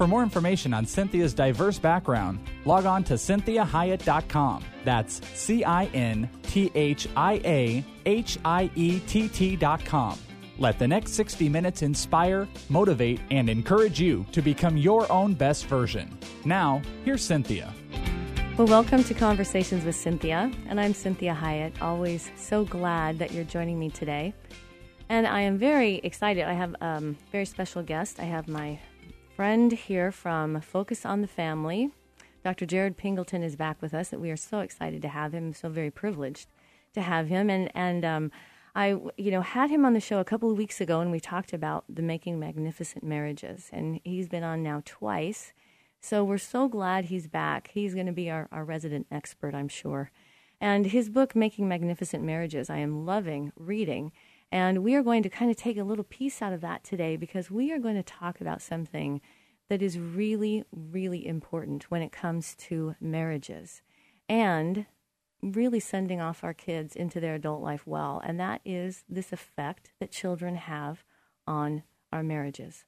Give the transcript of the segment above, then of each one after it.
For more information on Cynthia's diverse background, log on to cinthiahiett.com. That's C I N T H I A H I E T T.com. Let the next 60 minutes inspire, motivate, and encourage you to become your own best version. Now, here's Cynthia. Well, welcome to Conversations with Cynthia, and I'm Cynthia Hiett. Always so glad that you're joining me today. And I am very excited. I have a um, very special guest. I have my friend here from Focus on the Family. Dr. Jared Pingleton is back with us, and we are so excited to have him. So very privileged to have him. And and um, I, you know, had him on the show a couple of weeks ago, and we talked about the Making Magnificent Marriages, and he's been on now twice. So we're so glad he's back. He's going to be our, our resident expert, I'm sure. And his book, Making Magnificent Marriages, I am loving reading. And we are going to kind of take a little piece out of that today because we are going to talk about something that is really, really important when it comes to marriages and really sending off our kids into their adult life well. And that is this effect that children have on our marriages.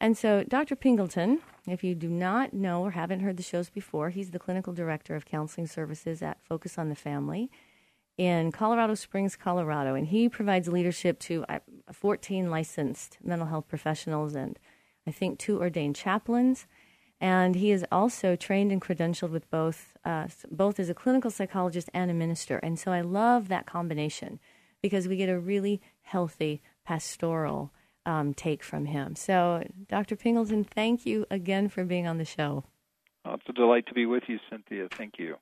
And so, Dr. Pingleton, if you do not know or haven't heard the shows before, he's the clinical director of counseling services at Focus on the Family in Colorado Springs, Colorado. And he provides leadership to uh, 14 licensed mental health professionals and I think two ordained chaplains. And he is also trained and credentialed with both, uh, both as a clinical psychologist and a minister. And so I love that combination because we get a really healthy pastoral um, take from him. So, Dr. Pingleton, thank you again for being on the show. Well, it's a delight to be with you, Cynthia. Thank you.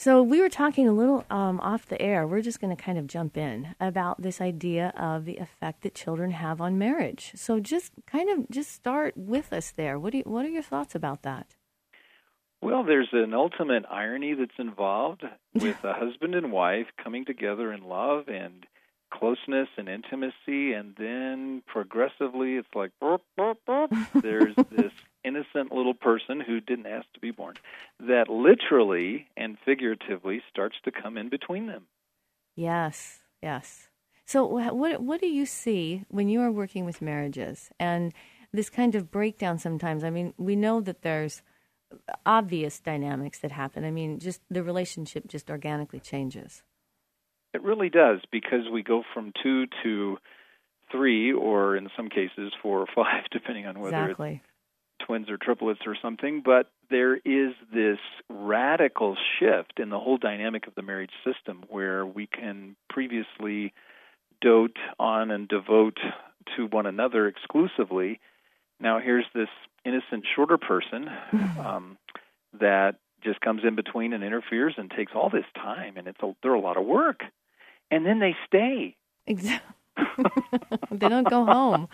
So, we were talking a little um, off the air. We're just going to kind of jump in about this idea of the effect that children have on marriage. So, just kind of just start with us there. What do you, what are your thoughts about that? Well, there's an ultimate irony that's involved with a husband and wife coming together in love and closeness and intimacy, and then progressively it's like burp, burp, burp. there's this innocent little person who didn't ask to be born that literally and figuratively starts to come in between them. Yes, yes. So, what what do you see when you are working with marriages and this kind of breakdown? Sometimes, I mean, we know that there's obvious dynamics that happen. I mean, just the relationship just organically changes. It really does because we go from two to three, or in some cases four or five, depending on whether exactly. it's twins or triplets or something. But there is this radical shift in the whole dynamic of the marriage system where we can previously dote on and devote to one another exclusively. Now, here's this innocent, shorter person um, that just comes in between and interferes and takes all this time, and it's a, they're a lot of work and then they stay. Exactly. They don't go home.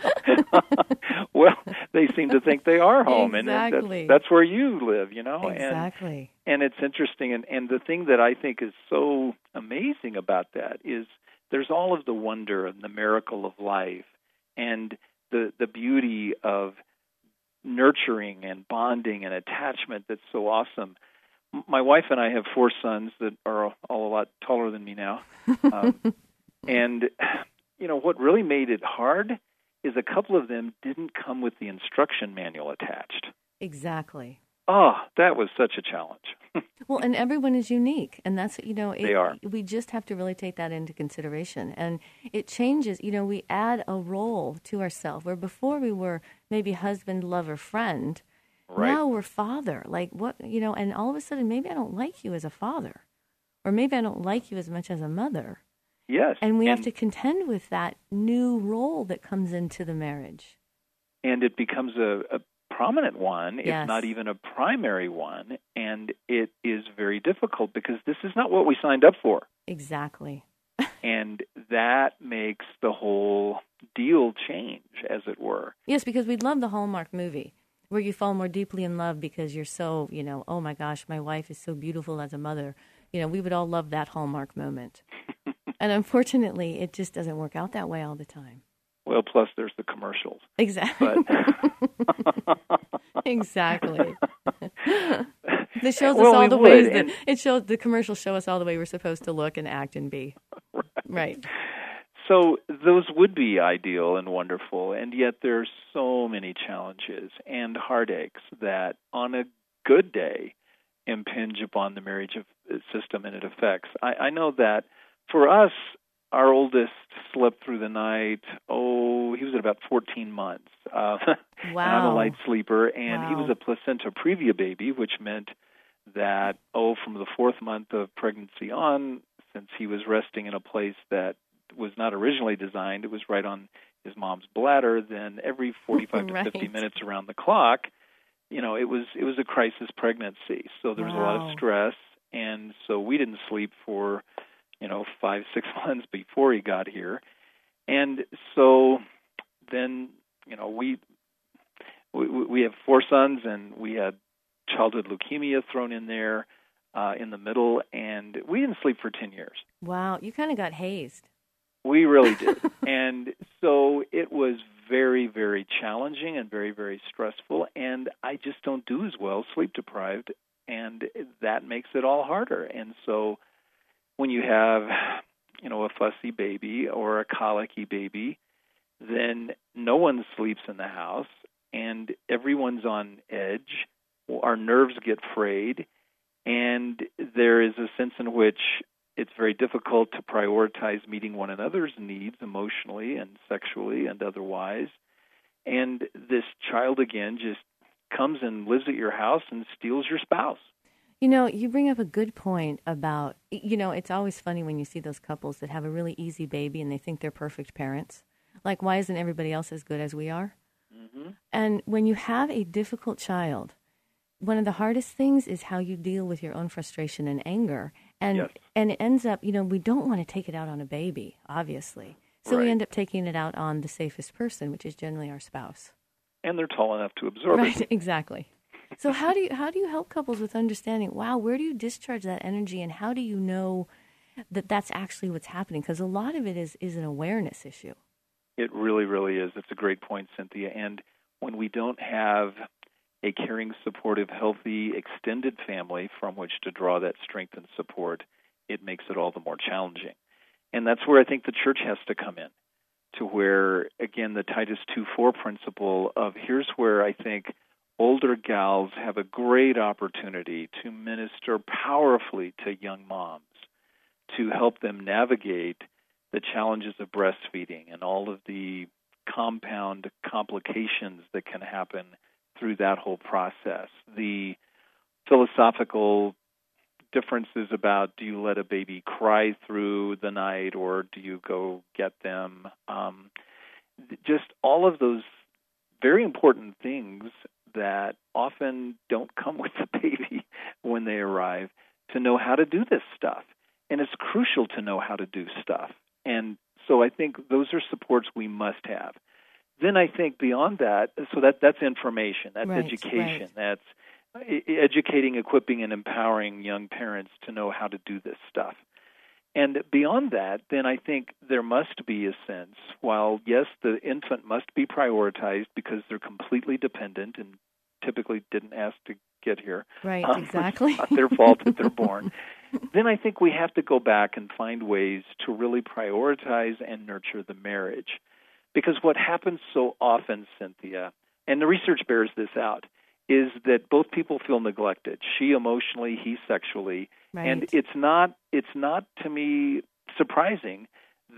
well, they seem to think they are home, exactly. and that's, that's where you live, you know. Exactly. And, and it's interesting, and and the thing that I think is so amazing about that is there's all of the wonder and the miracle of life, and the the beauty of nurturing and bonding and attachment that's so awesome my wife and I have four sons that are all a lot taller than me now. Um, and you know what really made it hard is a couple of them didn't come with the instruction manual attached. Exactly. Oh, that was such a challenge. well, and everyone is unique, and that's you know it, they are. We just have to really take that into consideration, and it changes. You know, we add a role to ourselves where before we were maybe husband, lover, friend Right. Now we're father. Like what you know, and all of a sudden maybe I don't like you as a father. Or maybe I don't like you as much as a mother. Yes. And we and, have to contend with that new role that comes into the marriage. And it becomes a, a prominent one, yes. if not even a primary one. And it is very difficult because this is not what we signed up for. Exactly. and that makes the whole deal change, as it were. Yes, because we'd love the Hallmark movie where you fall more deeply in love because you're so, you know, oh my gosh, my wife is so beautiful as a mother. You know, we would all love that Hallmark moment. And unfortunately, it just doesn't work out that way all the time. Well, plus there's the commercials. Exactly. But exactly. It shows Well, us all we the would, ways that it shows the commercials show us all the way we're supposed to look and act and be. Right. So those would be ideal and wonderful, and yet there's so many challenges and heartaches that, on a good day, impinge upon the marriage of, system and it affects. I, I know that for us, our oldest slept through the night. Oh, he was at about 14 months. Uh, and I'm a light sleeper, and he was a placenta previa baby, which meant that oh, from the fourth month of pregnancy on, since he was resting in a place that was not originally designed, it was right on his mom's bladder. Then every 45 to 50 minutes around the clock, you know, it was it was a crisis pregnancy. So there was a lot of stress, and so we didn't sleep for you know five six months before he got here, and so then you know we we, we have four sons and we had childhood leukemia thrown in there uh, in the middle, and we didn't sleep for ten years. Wow. You kind of got hazed. We really did. and so it was very, very challenging and very, very stressful. And I just don't do as well sleep deprived. And that makes it all harder. And so when you have, you know, a fussy baby or a colicky baby, then no one sleeps in the house and everyone's on edge. Our nerves get frayed. And there is a sense in which it's very difficult to prioritize meeting one another's needs emotionally and sexually and otherwise. And this child again just comes and lives at your house and steals your spouse. You know, you bring up a good point about, you know, it's always funny when you see those couples that have a really easy baby and they think they're perfect parents. Like, why isn't everybody else as good as we are? Mm-hmm. And when you have a difficult child, one of the hardest things is how you deal with your own frustration and anger. And Yes. and it ends up, you know, we don't want to take it out on a baby, obviously. So we end up taking it out on the safest person, which is generally our spouse. And they're tall enough to absorb right, it. exactly. So how do you how do you help couples with understanding? Wow, where do you discharge that energy, and how do you know that that's actually what's happening? Because a lot of it is is an awareness issue. It really, really is. It's a great point, Cynthia. And when we don't have a caring, supportive, healthy, extended family from which to draw that strength and support, it makes it all the more challenging. And that's where I think the church has to come in, to where, again, the Titus 2 4 principle of here's where I think older gals have a great opportunity to minister powerfully to young moms, to help them navigate the challenges of breastfeeding and all of the compound complications that can happen through that whole process. The philosophical differences about do you let a baby cry through the night or do you go get them? Um, just all of those very important things that often don't come with the baby when they arrive to know how to do this stuff. And it's crucial to know how to do stuff. And so I think those are supports we must have. Then I think beyond that, so that that's information, that's Right, education, right. that's educating, equipping, and empowering young parents to know how to do this stuff. And beyond that, then I think there must be a sense, while yes, the infant must be prioritized because they're completely dependent and typically didn't ask to get here. Right, Um, exactly. It's not their fault that they're born. then I think we have to go back and find ways to really prioritize and nurture the marriage. Because what happens so often, Cynthia, and the research bears this out, is that both people feel neglected. She emotionally, he sexually. Right. And it's not it's not to me surprising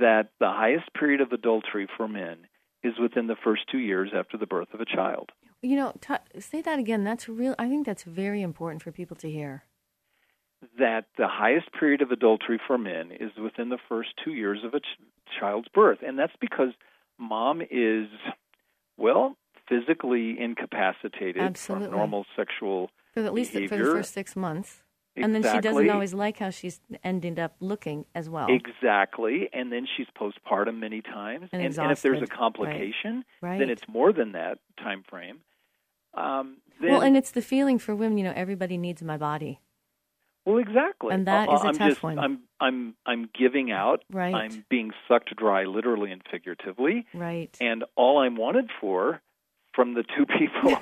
that the highest period of adultery for men is within the first 2 years after the birth of a child. You know, t- say that again. That's real. I think that's very important for people to hear. that the highest period of adultery for men is within the first two years of a ch- child's birth. And that's because mom is, well, physically incapacitated Absolutely. from normal sexual For at least for the first six months, and then she doesn't always like how she's ended up looking as well. Exactly. And then she's postpartum many times. And and, and if there's a complication, Right. then it's more than that time frame. Um, then, well, and it's the feeling for women. You know, everybody needs my body. Well, exactly. And that Uh, is a I'm tough just, one. I'm I'm I'm giving out. Right. I'm being sucked dry, literally and figuratively. Right. And all I'm wanted for from the two people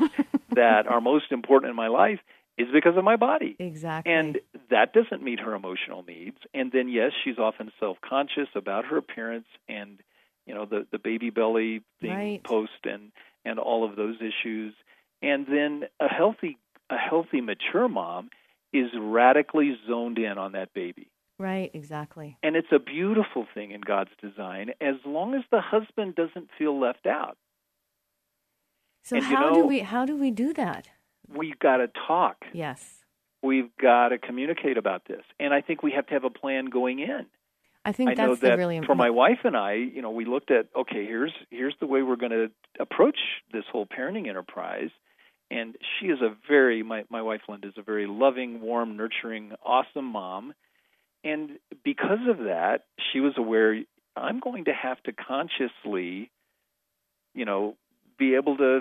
that are most important in my life is because of my body. exactly. And that doesn't meet her emotional needs. And then yes, she's often self-conscious about her appearance and you know the the baby belly thing Right. post and and all of those issues. And then a healthy a healthy mature mom is radically zoned in on that baby. right, exactly. And it's a beautiful thing in God's design as long as the husband doesn't feel left out. So And you how know- do we how do we do that? We've got to talk. Yes. We've got to communicate about this. And I think we have to have a plan going in. I think I that's know the really important. for my wife and I, you know, we looked at okay, here's here's the way we're going to approach this whole parenting enterprise. And she is a very my my wife Linda is a very loving, warm, nurturing, awesome mom. And because of that, she was aware I'm going to have to consciously, you know, be able to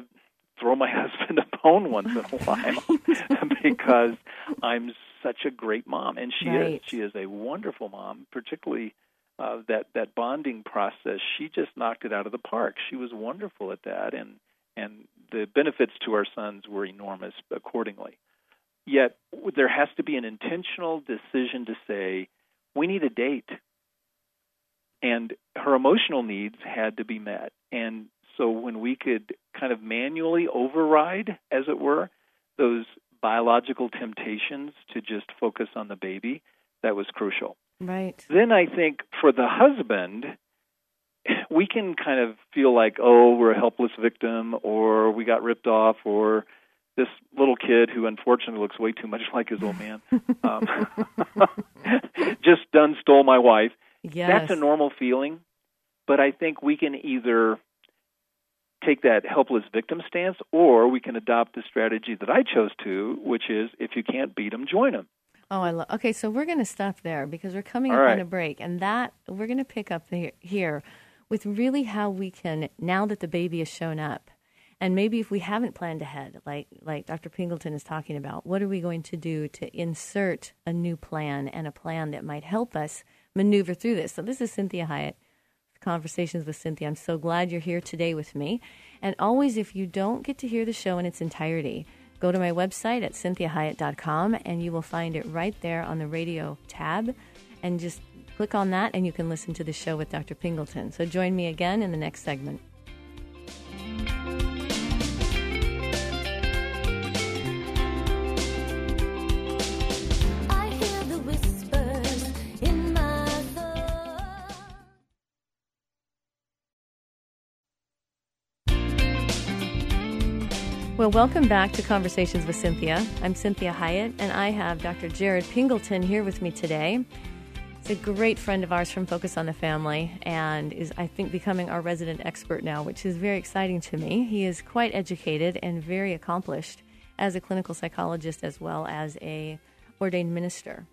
throw my husband a bone once in a while because I'm such a great mom, and she Right. is. She is a wonderful mom, particularly uh, that that bonding process. She just knocked it out of the park. She was wonderful at that, and and the benefits to our sons were enormous accordingly. Yet there has to be an intentional decision to say we need a date, and her emotional needs had to be met, and so when we could kind of manually override, as it were, those biological temptations to just focus on the baby, that was crucial. Right. Then I think for the husband, we can kind of feel like, oh, we're a helpless victim, or we got ripped off, or this little kid who unfortunately looks way too much like his old man um, just done stole my wife. Yes. That's a normal feeling, but I think we can either take that helpless victim stance or we can adopt the strategy that I chose to, which is if you can't beat them, join them. Oh, I love. Okay, so we're going to stop there because we're coming All up on a break, and that we're going to pick up here, here with really how we can now that the baby has shown up, and maybe if we haven't planned ahead, like like Dr. Pingleton is talking about, what are we going to do to insert a new plan and a plan that might help us maneuver through this? So this is Cynthia Hiett. Conversations with Cynthia. I'm so glad you're here today with me. And always, if you don't get to hear the show in its entirety, go to my website at cynthiahiett.com and you will find it right there on the radio tab. And just click on that and you can listen to the show with Dr. Pingleton. So join me again in the next segment. Well, welcome back to Conversations with Cynthia. I'm Cynthia Hiett, and I have Dr. Jared Pingleton here with me today. He's a great friend of ours from Focus on the Family and is, I think, becoming our resident expert now, which is very exciting to me. He is quite educated and very accomplished as a clinical psychologist as well as a ordained minister.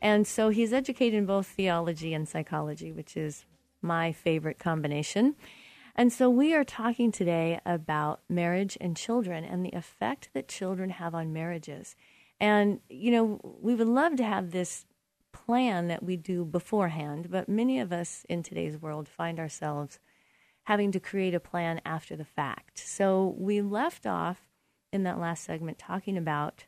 And so he's educated in both theology and psychology, which is my favorite combination. And so we are talking today about marriage and children and the effect that children have on marriages. And, you know, we would love to have this plan that we do beforehand, but many of us in today's world find ourselves having to create a plan after the fact. So we left off in that last segment talking about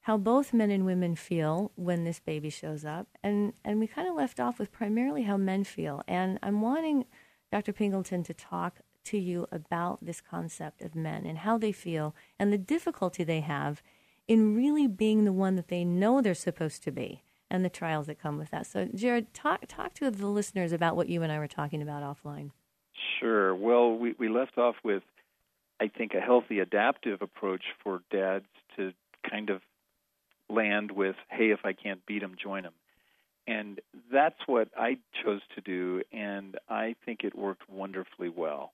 how both men and women feel when this baby shows up and and we kind of left off with primarily how men feel and I'm wanting Dr. Pingleton to talk to you about this concept of men and how they feel and the difficulty they have in really being the one that they know they're supposed to be and the trials that come with that. So Jared, talk talk to the listeners about what you and I were talking about offline. Sure. Well, we, we left off with, I think, a healthy adaptive approach for dads to kind of land with, hey, if I can't beat him, join him. And that's what I chose to do, and I think it worked wonderfully well.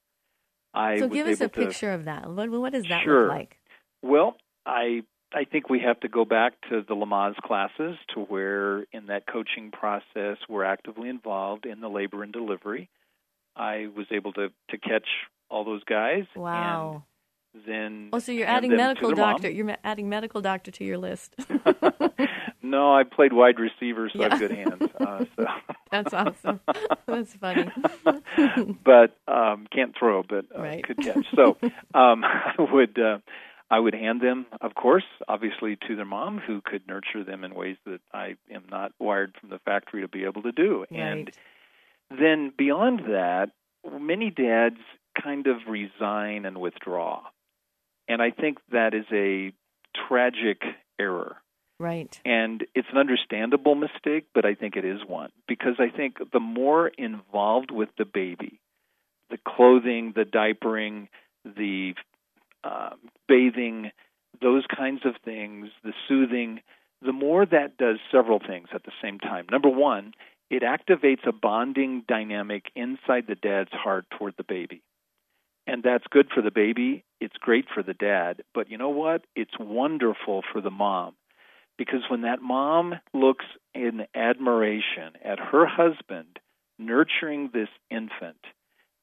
I so give us a to- picture of that. What, what does that Sure. look like? Well, I I think we have to go back to the Lamaze classes to where in that coaching process we're actively involved in the labor and delivery. I was able to to catch all those guys Wow. then Oh, so you're adding medical their mom. doctor. You're adding medical doctor to your list. No, I played wide receiver, so I have good hands. Uh, so. That's awesome. That's funny. but um, can't throw, but uh, Right. could catch. So um, I would uh, I would hand them, of course, obviously to their mom, who could nurture them in ways that I am not wired from the factory to be able to do. And then beyond that, many dads kind of resign and withdraw, and I think that is a tragic error. Right. And it's an understandable mistake, but I think it is one because I think the more involved with the baby, the clothing, the diapering, the uh, bathing, those kinds of things, the soothing, the more that does several things at the same time. Number one, it activates a bonding dynamic inside the dad's heart toward the baby. And that's good for the baby. It's great for the dad. But you know what? It's wonderful for the mom because when that mom looks in admiration at her husband nurturing this infant,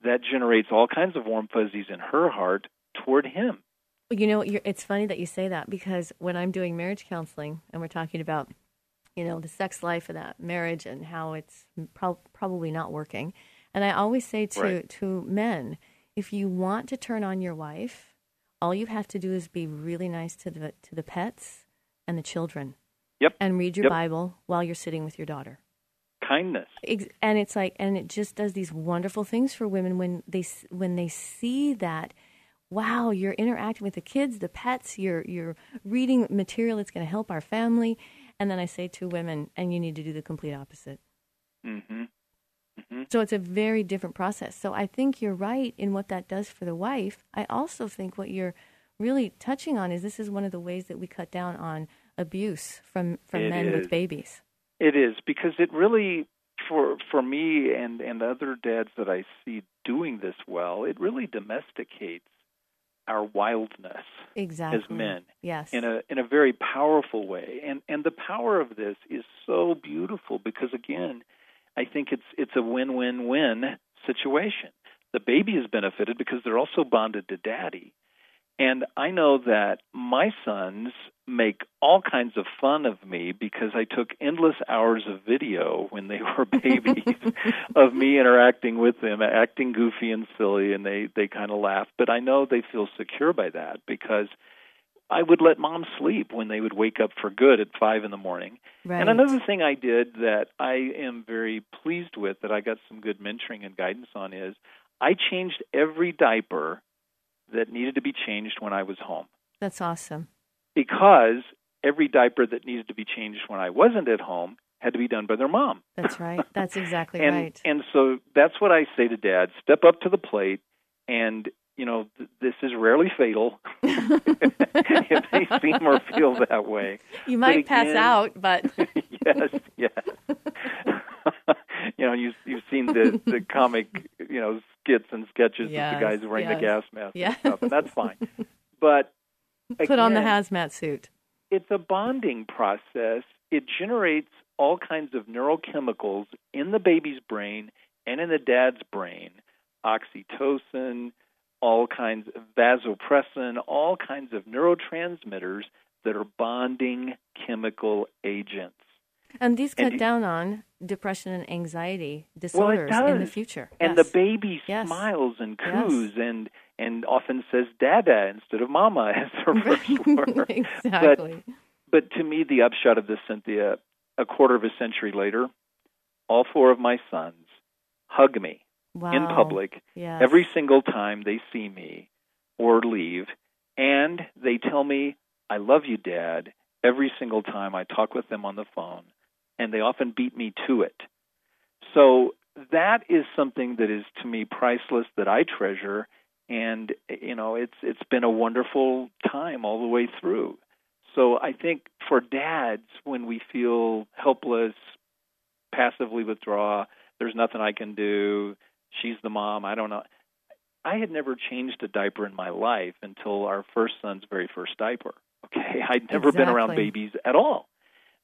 that generates all kinds of warm fuzzies in her heart toward him. You know, you're, it's funny that you say that because when I'm doing marriage counseling and we're talking about, you know, the sex life of that marriage and how it's prob probably not working, and I always say to Right. to men, if you want to turn on your wife, all you have to do is be really nice to the to the pets and the children, Yep. and read your Yep. Bible while you're sitting with your daughter. Kindness. And it's like and it just does these wonderful things for women when they s- when they see that wow you're interacting with the kids the pets you're you're reading material that's going to help our family and then i say to women and you need to do the complete opposite Mm-hmm. Mm-hmm. so it's a very different process so i think you're right in what that does for the wife i also think what you're really touching on is this is one of the ways that we cut down on abuse from from It men is. with babies It is because it really for for me and and other dads that I see doing this well, it really domesticates our wildness exactly as men yes in a in a very powerful way. And and the power of this is so beautiful because again, I think it's it's a win-win-win situation. The baby is benefited because they're also bonded to daddy. And I know that my sons make all kinds of fun of me because I took endless hours of video when they were babies of me interacting with them, acting goofy and silly, and they they kind of laugh. But I know they feel secure by that because I would let mom sleep when they would wake up for good at five in the morning. right And another thing I did that I am very pleased with that I got some good mentoring and guidance on is I changed every diaper that needed to be changed when I was home that's awesome because every diaper that needed to be changed when I wasn't at home had to be done by their mom. That's right. That's exactly and right. and so that's what I say to dads, step up to the plate and you know, th- this is rarely fatal if they seem or feel that way. you might but pass out, but yes, yes. You know, you've you've seen the the comic, you know, skits and sketches Yes, of the guys wearing the gas mask Yeah. and stuff, and that's fine. But put on the hazmat suit. it's a bonding process. It generates all kinds of neurochemicals in the baby's brain and in the dad's brain, oxytocin, all kinds of vasopressin, all kinds of neurotransmitters that are bonding chemical agents. And these cut it- down on depression and anxiety Well, disorders in the future. And Yes. the baby Yes. smiles and Yes. coos and and often says "dada" instead of "mama" as her first word. exactly. But to me, the upshot of this, Cynthia, a quarter of a century later, all four of my sons hug me wow. in public Yes. every single time they see me or leave, and they tell me, I love you, Dad, every single time I talk with them on the phone, and they often beat me to it. So that is something that is to me priceless that I treasure and you know it's it's been a wonderful time all the way through. So I think for dads when we feel helpless, passively withdraw, there's nothing I can do, she's the mom, I don't know. I had never changed a diaper in my life until our first son's very first diaper. Okay, I'd never been around babies at all.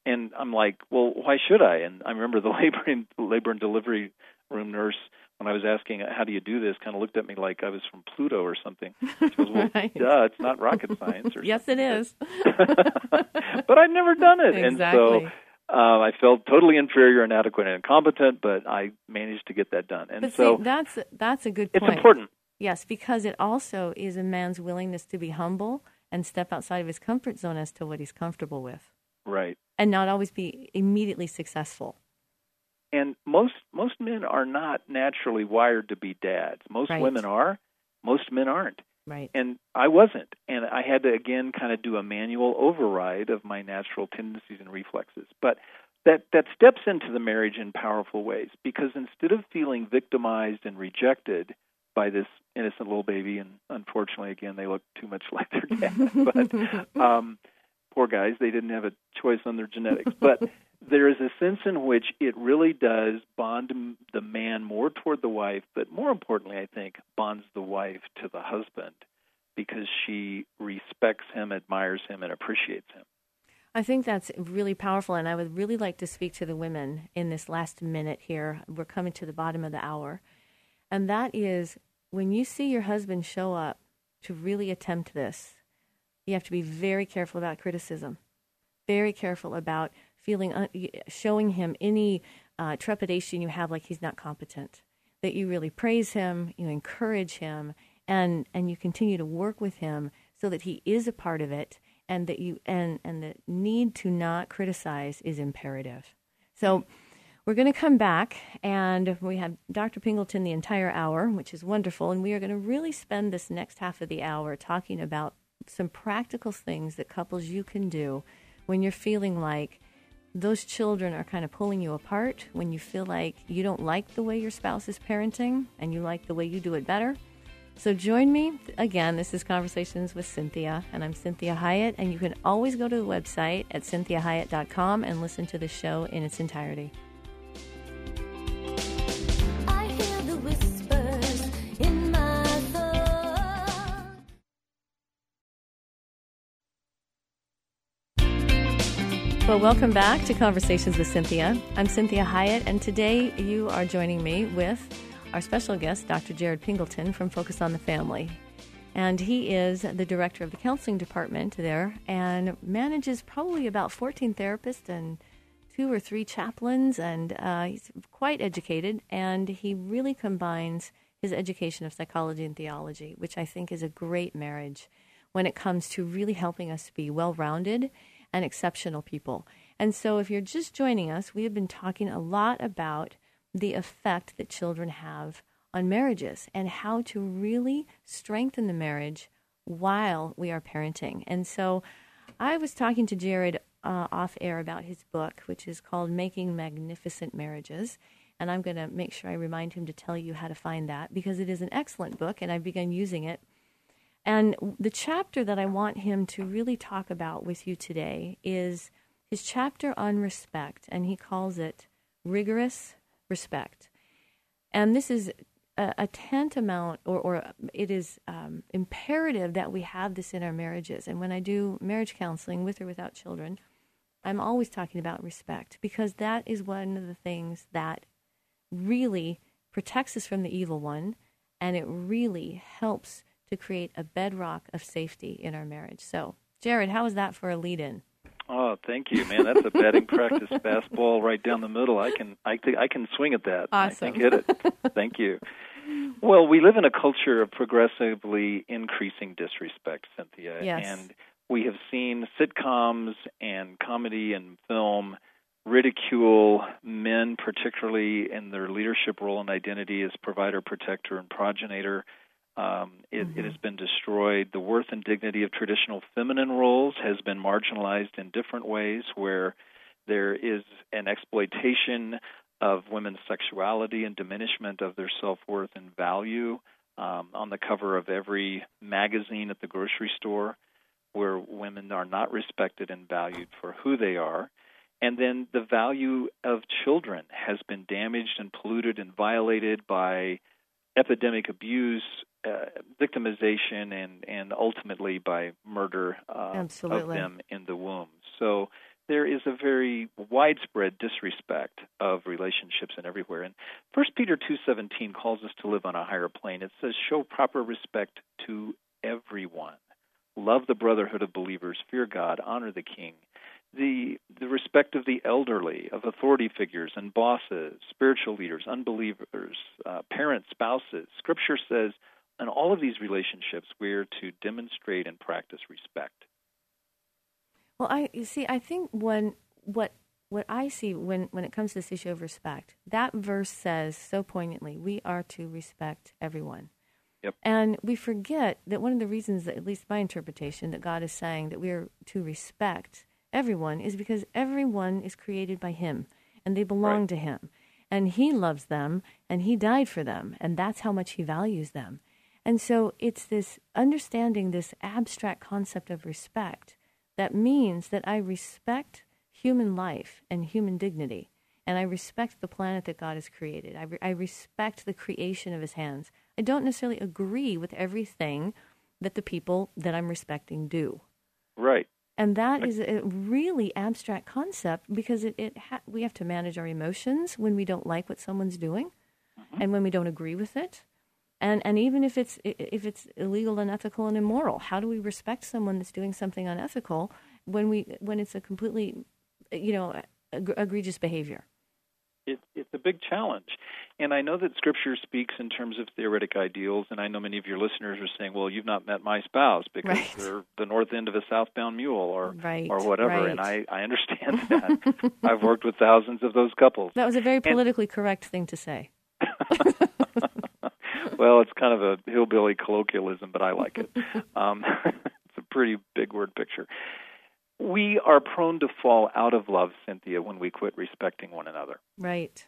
And I'm like, well, why should I? And I remember the labor and labor and delivery room nurse when I was asking how do you do this, kind of looked at me like I was from Pluto or something. She goes, well, Right. duh, it's not rocket science. Or yes, it is. but I'd never done it, and so uh, I felt totally inferior, inadequate, and incompetent. But I managed to get that done, and But so see, that's that's a good it's important. Yes, because it also is a man's willingness to be humble and step outside of his comfort zone as to what he's comfortable with, Right. And not always be immediately successful. and most most men are not naturally wired to be dads. Most Right. women are, most men aren't. Right. And I wasn't, and I had to again kind of do a manual override of my natural tendencies and reflexes. But that that steps into the marriage in powerful ways because instead of feeling victimized and rejected by this innocent little baby, and unfortunately, again, they look too much like their dad, but um, poor guys, they didn't have a choice on their genetics. But there is a sense in which it really does bond the man more toward the wife, but more importantly, I think, bonds the wife to the husband because she respects him, admires him, and appreciates him. I think that's really powerful, and I would really like to speak to the women in this last minute here. We're coming to the bottom of the hour. And that is when you see your husband show up to really attempt this, you have to be very careful about criticism, very careful about feeling, un- showing him any uh, trepidation you have like he's not competent, that you really praise him, you encourage him, and, and you continue to work with him so that he is a part of it and that you and and the need to not criticize is imperative. So we're going to come back and we have Dr. Pingleton the entire hour, which is wonderful, and we are going to really spend this next half of the hour talking about some practical things that couples you can do when you're feeling like those children are kind of pulling you apart, when you feel like you don't like the way your spouse is parenting and you like the way you do it better. So join me again. This is Conversations with Cynthia, and I'm Cynthia Hiett. And you can always go to the website at cynthiahiett.com and listen to the show in its entirety. Well, welcome back to Conversations with Cynthia. I'm Cynthia Hiett, and today you are joining me with our special guest, Dr. Jared Pingleton from Focus on the Family. And he is the director of the counseling department there and manages probably about 14 therapists and two or three chaplains. And uh, he's quite educated, and he really combines his education of psychology and theology, which I think is a great marriage when it comes to really helping us be well rounded and exceptional people. And so, if you're just joining us, we have been talking a lot about the effect that children have on marriages and how to really strengthen the marriage while we are parenting. And so, I was talking to Jared uh, off air about his book, which is called Making Magnificent Marriages. And I'm going to make sure I remind him to tell you how to find that because it is an excellent book and I've begun using it. And the chapter that I want him to really talk about with you today is his chapter on respect, and he calls it rigorous respect. And this is a, a tantamount, or, or it is um, imperative that we have this in our marriages. And when I do marriage counseling with or without children, I'm always talking about respect because that is one of the things that really protects us from the evil one and it really helps to create a bedrock of safety in our marriage. So, Jared, how is that for a lead in? Oh, thank you, man. That's a batting practice fastball right down the middle. I can I think I can swing at that. I Awesome. hit it. thank you. Well, we live in a culture of progressively increasing disrespect, Cynthia. Yes. And we have seen sitcoms and comedy and film ridicule men, particularly in their leadership role and identity as provider, protector, and progenitor. Um, it, it has been destroyed. The worth and dignity of traditional feminine roles has been marginalized in different ways, where there is an exploitation of women's sexuality and diminishment of their self worth and value um, on the cover of every magazine at the grocery store, where women are not respected and valued for who they are. And then the value of children has been damaged and polluted and violated by epidemic abuse, uh, victimization, and, and ultimately by murder uh, of them in the womb. So there is a very widespread disrespect of relationships and everywhere. And First Peter two seventeen calls us to live on a higher plane. It says, "Show proper respect to everyone. Love the brotherhood of believers. Fear God. Honor the king." The the respect of the elderly, of authority figures and bosses, spiritual leaders, unbelievers, uh, parents, spouses. Scripture says, in all of these relationships, we're to demonstrate and practice respect. Well, I you see. I think when what what I see when when it comes to this issue of respect, that verse says so poignantly, we are to respect everyone. Yep. And we forget that one of the reasons, that, at least my interpretation, that God is saying that we are to respect everyone is because everyone is created by Him and they belong Right. to Him. And He loves them and He died for them. And that's how much He values them. And so it's this understanding this abstract concept of respect that means that I respect human life and human dignity. And I respect the planet that God has created. I, re- I respect the creation of his hands. I don't necessarily agree with everything that the people that I'm respecting do. Right. And that is a really abstract concept because it, it ha- we have to manage our emotions when we don't like what someone's doing mm-hmm. and when we don't agree with it. And, and even if it's if it's illegal, and unethical, and immoral, how do we respect someone that's doing something unethical when we when it's a completely, you know, eg- egregious behavior? it, it's a big challenge. And I know that Scripture speaks in terms of theoretic ideals, and I know many of your listeners are saying, "Well, you've not met my spouse because Right. they're the north end of a southbound mule, or Right, or whatever." And I. I understand that. I've worked with thousands of those couples. That was a very politically correct thing to say. well, it's kind of a hillbilly colloquialism, but I like it. Um, it's a pretty big word picture. We are prone to fall out of love, Cynthia, when we quit respecting one another. Right.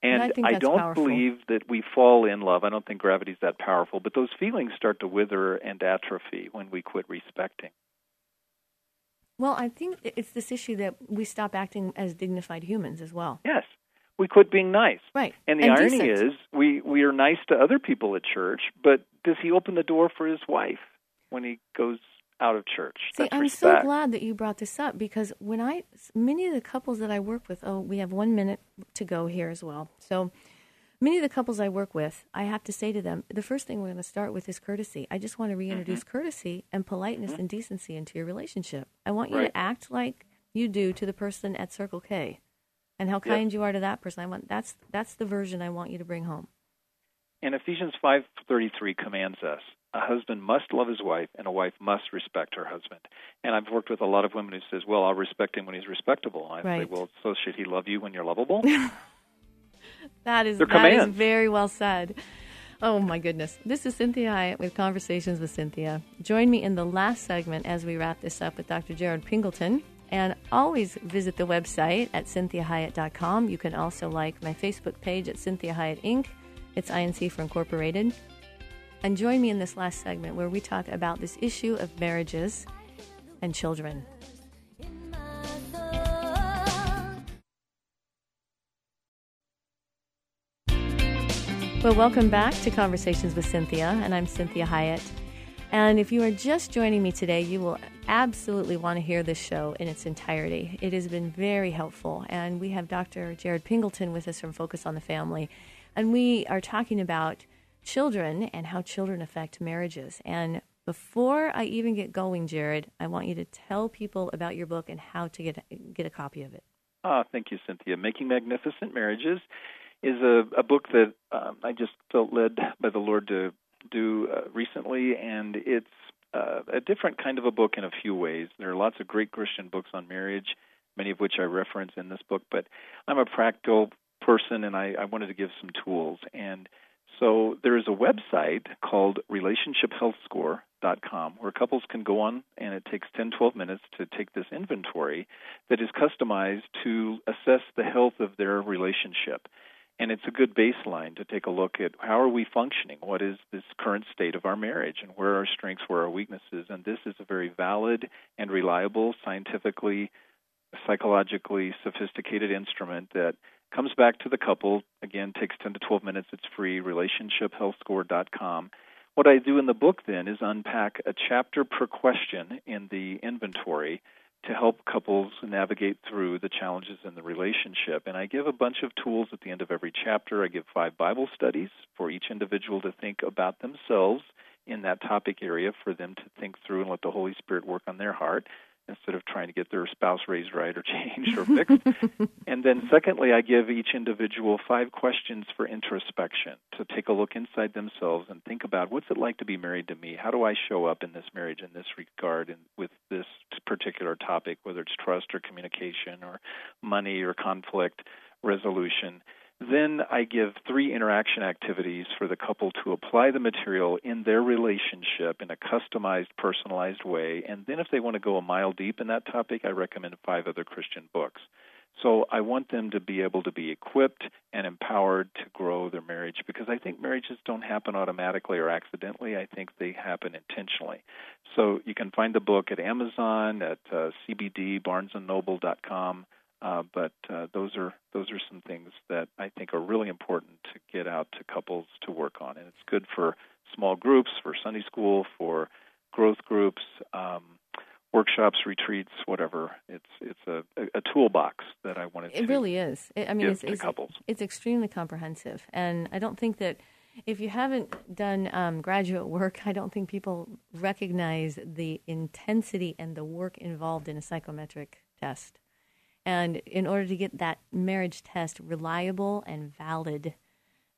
And, And I that's don't powerful. believe that we fall in love. I don't think gravity's that powerful, but those feelings start to wither and atrophy when we quit respecting. Well, I think it's this issue that we stop acting as dignified humans as well. Yes, we quit being nice. Right. And the irony decent. is, we we are nice to other people at church, but does he open the door for his wife when he goes out of church? See, That's I'm respect. so glad that you brought this up because when I, many of the couples that I work with, oh, we have one minute to go here as well. So, many of the couples I work with, I have to say to them, the first thing we're going to start with is courtesy. I just want to reintroduce Mm-hmm. courtesy and politeness and decency into your relationship. I want you Right. to act like you do to the person at Circle K, and how kind you are to that person. I want that's that's the version I want you to bring home. And Ephesians 5:33 commands us: a husband must love his wife, and a wife must respect her husband. And I've worked with a lot of women who says, "Well, I'll respect him when he's respectable." I say, "Well, so should he love you when you're lovable?" That is They're that is commands. very well said. Oh my goodness. This is Cynthia Hiett with Conversations with Cynthia. Join me in the last segment as we wrap this up with Dr. Jared Pingleton. And always visit the website at cynthiahiett.com. You can also like my Facebook page at Cynthia Hiett Inc. It's INC for Incorporated. And join me in this last segment where we talk about this issue of marriages and children. Well, welcome back to Conversations with Cynthia, and I'm Cynthia Hiett. And if you are just joining me today, you will absolutely want to hear this show in its entirety. It has been very helpful, and we have Dr. Jared Pingleton with us from Focus on the Family, and we are talking about children and how children affect marriages. And before I even get going, Jared, I want you to tell people about your book and how to get get a copy of it. Ah, thank you, Cynthia. Making Magnificent Marriages is a, a book that um, I just felt led by the Lord to do uh, recently, and it's uh, a different kind of a book in a few ways. There are lots of great Christian books on marriage, many of which I reference in this book, but I'm a practical person, and I, I wanted to give some tools. And so there is a website called relationshiphealthscore.com where couples can go on, and it takes 10, 12 minutes to take this inventory that is customized to assess the health of their relationship. And it's a good baseline to take a look at how are we functioning? What is this current state of our marriage? And where are our strengths, where are our weaknesses? And this is a very valid and reliable, scientifically, psychologically sophisticated instrument that comes back to the couple. Again, takes 10 to 12 minutes. It's free, relationshiphealthscore.com. What I do in the book then is unpack a chapter per question in the inventory to help couples navigate through the challenges in the relationship. And I give a bunch of tools at the end of every chapter. I give five Bible studies for each individual to think about themselves in that topic area for them to think through and let the Holy Spirit work on their heart instead of trying to get their spouse raised right or changed or fixed. and then, secondly, I give each individual five questions for introspection to take a look inside themselves and think about what's it like to be married to me? How do I show up in this marriage in this regard and with this particular topic, whether it's trust or communication or money or conflict resolution? Then I give three interaction activities for the couple to apply the material in their relationship in a customized, personalized way. And then, if they want to go a mile deep in that topic, I recommend five other Christian books. So I want them to be able to be equipped and empowered to grow their marriage because I think marriages don't happen automatically or accidentally. I think they happen intentionally. So you can find the book at Amazon, at uh, CBD, BarnesandNoble.com. Uh, but uh, those are those are some things that I think are really important to get out to couples to work on, and it's good for small groups, for Sunday school, for growth groups, um, workshops, retreats, whatever. It's it's a, a toolbox that I wanted. It to really is. It, I mean, it's, it's it's extremely comprehensive, and I don't think that if you haven't done um, graduate work, I don't think people recognize the intensity and the work involved in a psychometric test. And in order to get that marriage test reliable and valid,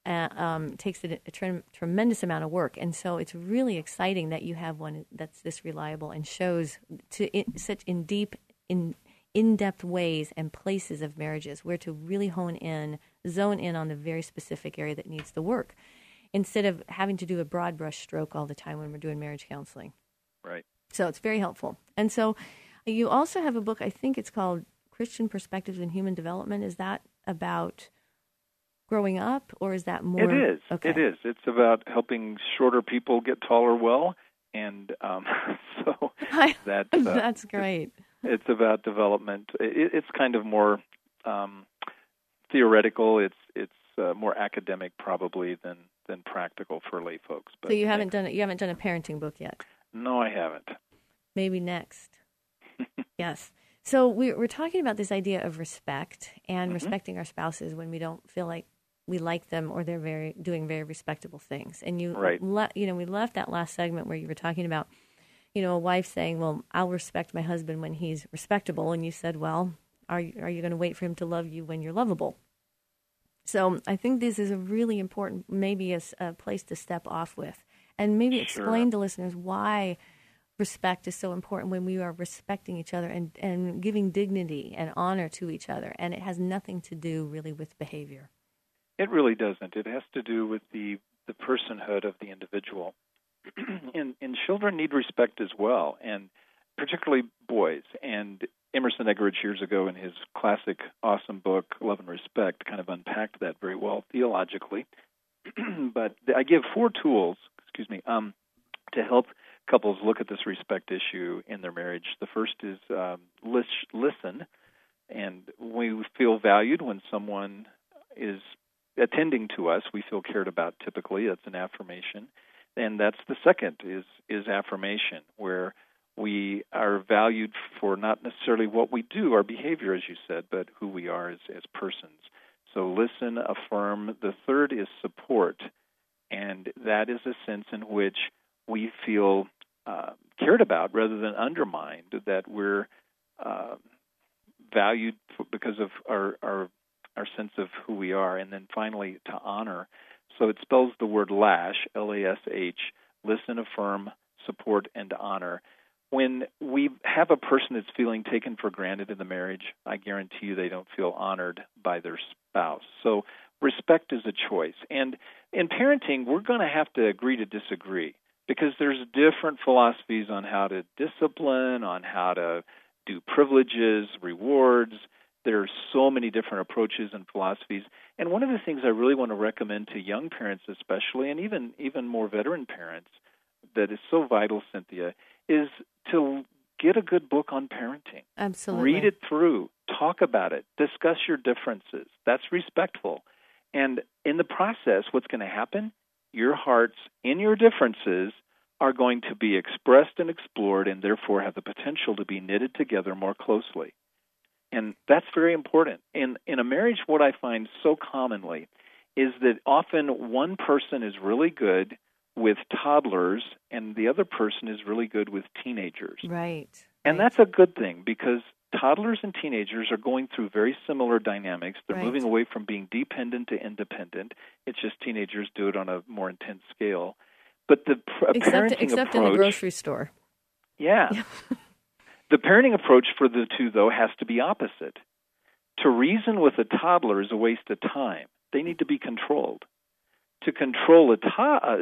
uh, um, takes a, a trem- tremendous amount of work. And so it's really exciting that you have one that's this reliable and shows to in, such in deep, in in-depth ways and places of marriages where to really hone in, zone in on the very specific area that needs the work, instead of having to do a broad brush stroke all the time when we're doing marriage counseling. Right. So it's very helpful. And so you also have a book, I think it's called Christian Perspectives in Human Development. Is that about growing up or is that more? It is. Okay. It is. It's about helping shorter people get taller well, and um, so that's uh, That's great. it's about development. It, it's kind of more um, theoretical. It's it's uh, more academic probably than than practical for lay folks. But So you haven't done. You haven't done a parenting book yet. No, I haven't. Maybe next. yes. So we're we're talking about this idea of respect and Mhm. respecting our spouses when we don't feel like we like them or they're very doing very respectable things. And you Right. le- you know we left that last segment where you were talking about you know a wife saying, "Well, I'll respect my husband when he's respectable," and you said, "Well, are you, are you going to wait for him to love you when you're lovable?" So I think this is a really important, maybe a place to step off with, and maybe Sure. explain to listeners why respect is so important when we are respecting each other and, and giving dignity and honor to each other. And it has nothing to do really with behavior. It really doesn't. It has to do with the the personhood of the individual. and and children need respect as well, and particularly boys. And Emerson Eggerichs years ago in his classic, awesome book Love and Respect kind of unpacked that very well theologically. but I give four tools, excuse me, um, to help couples look at this respect issue in their marriage. The first is um, lis- listen, and we feel valued when someone is attending to us. We feel cared about. Typically, that's an affirmation, and that's the second is is affirmation, where we are valued for not necessarily what we do, our behavior, as you said, but who we are as as persons. So listen, affirm. The third is support, and that is a sense in which we feel uh, cared about rather than undermined. That we're uh, valued because of our, our our sense of who we are, and then finally to honor. So it spells the word lash, L A S H, listen, affirm, support, and honor. When we have a person that's feeling taken for granted in the marriage, I guarantee you they don't feel honored by their spouse. So respect is a choice. And in parenting, we're going to have to agree to disagree because there's different philosophies on how to discipline, on how to do privileges, rewards. There are so many different approaches and philosophies. And one of the things I really want to recommend to young parents especially and even even more veteran parents that is so vital, Cynthia, is to get a good book on parenting. Absolutely. Read it through, talk about it, discuss your differences. That's respectful. And in the process, what's going to happen? Your hearts, in your differences, are going to be expressed and explored and therefore have the potential to be knitted together more closely. And that's very important. In in a marriage what I find so commonly is that often one person is really good with toddlers and the other person is really good with teenagers. Right. And that's a good thing because toddlers and teenagers are going through very similar dynamics. They're Right. moving away from being dependent to independent. It's just teenagers do it on a more intense scale. But the pr- except parenting except in the grocery store. yeah, the parenting approach for the two though has to be opposite. To reason with a toddler is a waste of time. They need to be controlled. To control a, to-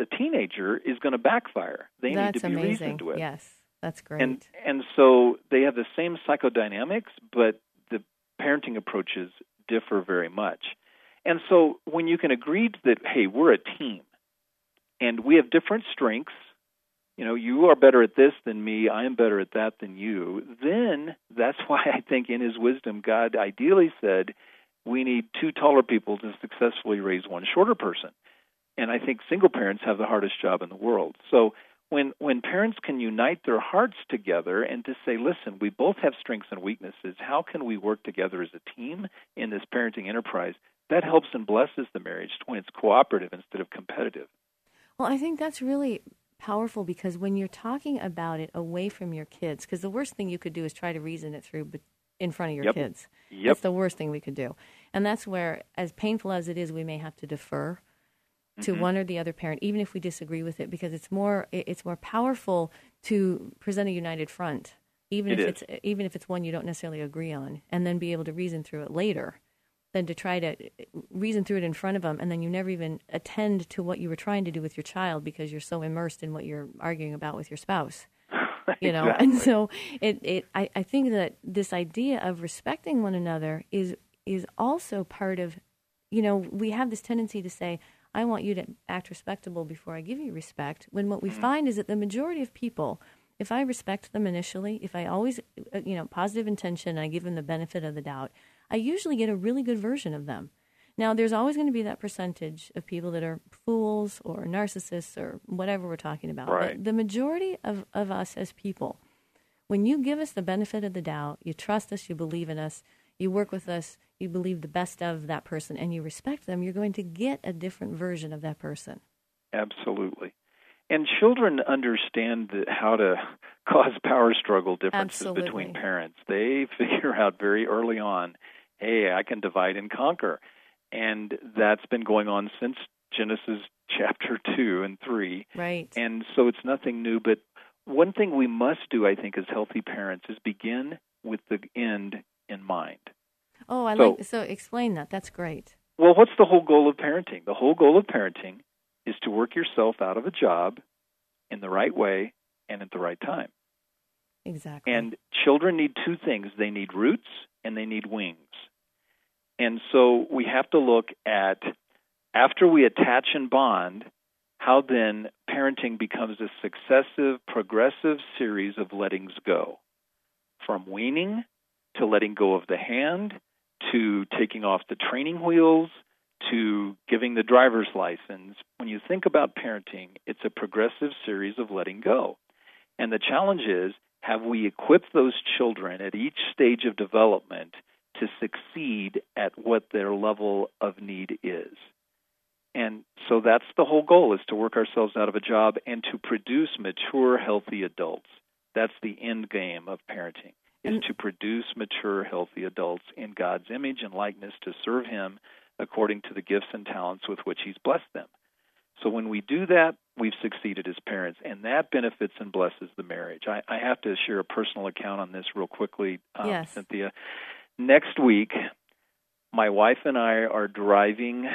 a teenager is going to backfire. They That's need to be amazing. reasoned with. Yes, that's great. And and so they have the same psychodynamics, but the parenting approaches differ very much. And so when you can agree that hey, we're a team and we have different strengths, you know, you are better at this than me, I am better at that than you, then that's why I think in his wisdom God ideally said we need two taller people to successfully raise one shorter person. And I think single parents have the hardest job in the world. So when when parents can unite their hearts together and to say, listen, we both have strengths and weaknesses. How can we work together as a team in this parenting enterprise? That helps and blesses the marriage when it's cooperative instead of competitive. Well, I think that's really powerful because when you're talking about it away from your kids, because the worst thing you could do is try to reason it through in front of your Yep. kids. Yep. That's the worst thing we could do. And that's where, as painful as it is, we may have to defer to Mm-hmm. one or the other parent, even if we disagree with it, because it's more it's more powerful to present a united front, even It if is. it's even if it's one you don't necessarily agree on, and then be able to reason through it later, than to try to reason through it in front of them, and then you never even attend to what you were trying to do with your child because you're so immersed in what you're arguing about with your spouse you know Exactly. and so it, it I, I think that this idea of respecting one another is is also part of you know we have this tendency to say i want you to act respectable before i give you respect when what we find is that the majority of people if i respect them initially if i always uh, you know positive intention i give them the benefit of the doubt i usually get a really good version of them now, there's always going to be that percentage of people that are fools or narcissists or whatever we're talking about. Right. But the majority of, of us as people, when you give us the benefit of the doubt, you trust us, you believe in us, you work with us, you believe the best of that person, and you respect them, you're going to get a different version of that person. Absolutely. And children understand how to cause power struggle differences Absolutely. between parents. They figure out very early on, hey, I can divide and conquer. And that's been going on since Genesis chapter 2 and 3. Right. And so it's nothing new. But one thing we must do, I think, as healthy parents is begin with the end in mind. oh, I so- like so explain that. That's great. Well, what's the whole goal of parenting? The whole goal of parenting is to work yourself out of a job in the right way and at the right time. Exactly. And children need two things they need roots and they need wings. And so we have to look at, after we attach and bond, how then parenting becomes a successive, progressive series of lettings go. From weaning to letting go of the hand to taking off the training wheels to giving the driver's license. When you think about parenting, it's a progressive series of letting go. And the challenge is have we equipped those children at each stage of development to succeed at what their level of need is? And so that's the whole goal is to work ourselves out of a job and to produce mature, healthy adults. That's the end game of parenting is to produce mature, healthy adults in God's image and likeness to serve Him according to the gifts and talents with which He's blessed them. So when we do that, we've succeeded as parents, and that benefits and blesses the marriage. I, I have to share a personal account on this real quickly, um, Yes. Cynthia. Next week, my wife and I are driving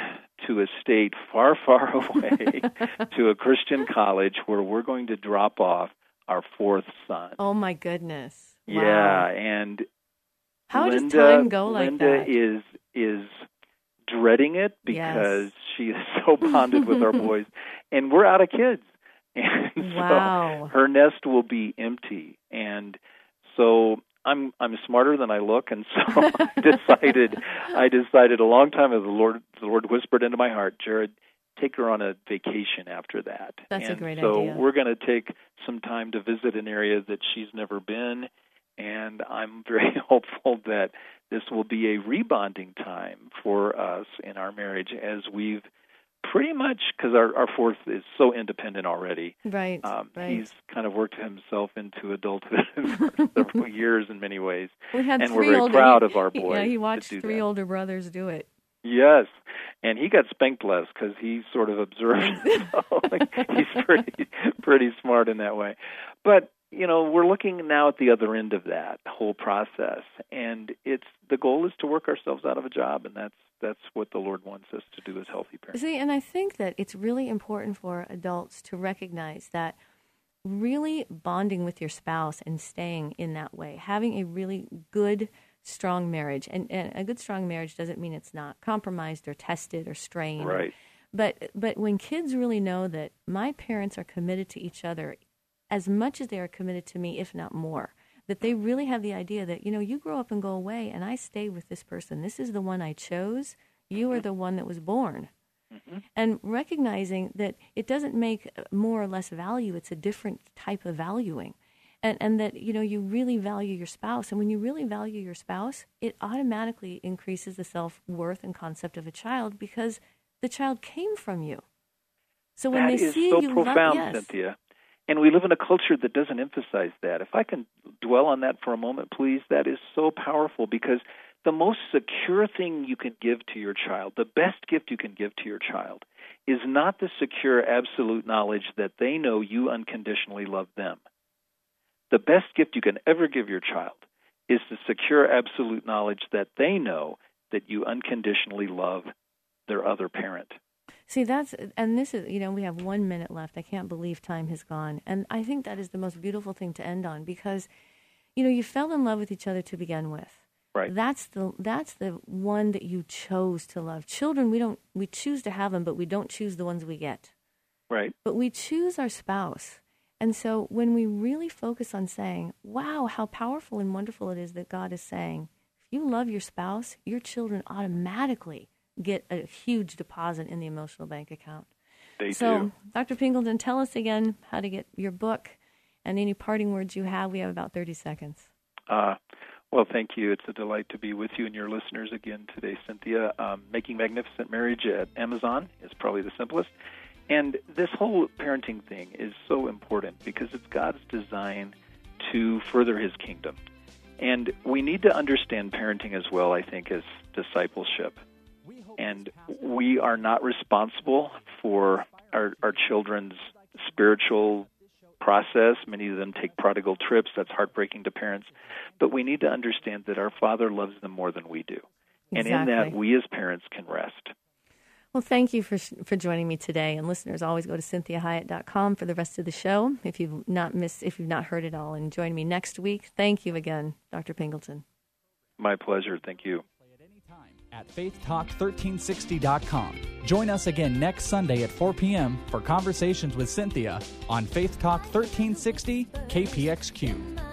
to a state far, far away to a Christian college where we're going to drop off our fourth son. oh my goodness. Wow. Yeah, and How Linda, does time go like that? Linda that? is is dreading it because Yes. she is so bonded with our boys, and we're out of kids, and Wow. so her nest will be empty, and so. I'm I'm smarter than I look, and so I decided I decided a long time ago. The Lord the Lord whispered into my heart, Jared, take her on a vacation after that. That's a and great so idea. we're going to take some time to visit an area that she's never been, and I'm very hopeful that this will be a rebonding time for us in our marriage as we've pretty much because our our fourth is so independent already. Right. Um, right. He's kind of worked himself into adulthood for several years in many ways. we had and we're three very older, proud of our boy Yeah, he watched three that. older brothers do it. Yes, and he got spanked less because he sort of observed. so he's pretty pretty smart in that way. But you know, we're looking now at the other end of that whole process, and it's the goal is to work ourselves out of a job, and that's that's what the Lord wants us to do as healthy parents. See, and I think that it's really important for adults to recognize that really bonding with your spouse and staying in that way, having a really good, strong marriage, and, and a good, strong marriage doesn't mean it's not compromised or tested or strained. Right. But but when kids really know that my parents are committed to each other as much as they are committed to me, if not more, that they really have the idea that you know you grow up and go away, and I stay with this person. This is the one I chose. You are mm-hmm. the one that was born. Mm-hmm. And recognizing that it doesn't make uh, more or less value; it's a different type of valuing, and and that you know you really value your spouse, and when you really value your spouse, it automatically increases the self worth and concept of a child because the child came from you. So when That they see so you profound, love, yes, Cynthia. And we live in a culture that doesn't emphasize that. If I can dwell on that for a moment, please, that is so powerful because the most secure thing you can give to your child, the best gift you can give to your child, is not the secure absolute knowledge that they know you unconditionally love them. The best gift you can ever give your child is the secure absolute knowledge that they know that you unconditionally love their other parent. See, that's, and this is, you know, we have one minute left. I can't believe time has gone. And I think that is the most beautiful thing to end on because, you know, you fell in love with each other to begin with. Right. That's the that's the one that you chose to love. Children, we don't we choose to have them, but we don't choose the ones we get. Right. But we choose our spouse. And so when we really focus on saying, "Wow, how powerful and wonderful it is that God is saying, if you love your spouse, your children automatically get a huge deposit in the emotional bank account." They so, do. Dr. Pingleton, tell us again how to get your book and any parting words you have. We have about 30 seconds. Uh, well, thank you. It's a delight to be with you and your listeners again today, Cynthia. Um, Making Magnificent Marriage at Amazon is probably the simplest. And this whole parenting thing is so important because it's God's design to further his kingdom. And we need to understand parenting as well, I think, as discipleship. And we are not responsible for our, our children's spiritual process. Many of them take prodigal trips. That's heartbreaking to parents. But we need to understand that our Father loves them more than we do. And in that, we as parents can rest. Well, thank you for for joining me today. And listeners, always go to cynthiahiett.com for the rest of the show if you've not missed, if you've not heard it all. And join me next week. Thank you again, Dr. Pingleton. My pleasure. Thank you. At faithtalk1360.com. Join us again next Sunday at 4 p.m. for conversations with Cynthia on Faith Talk 1360 KPXQ.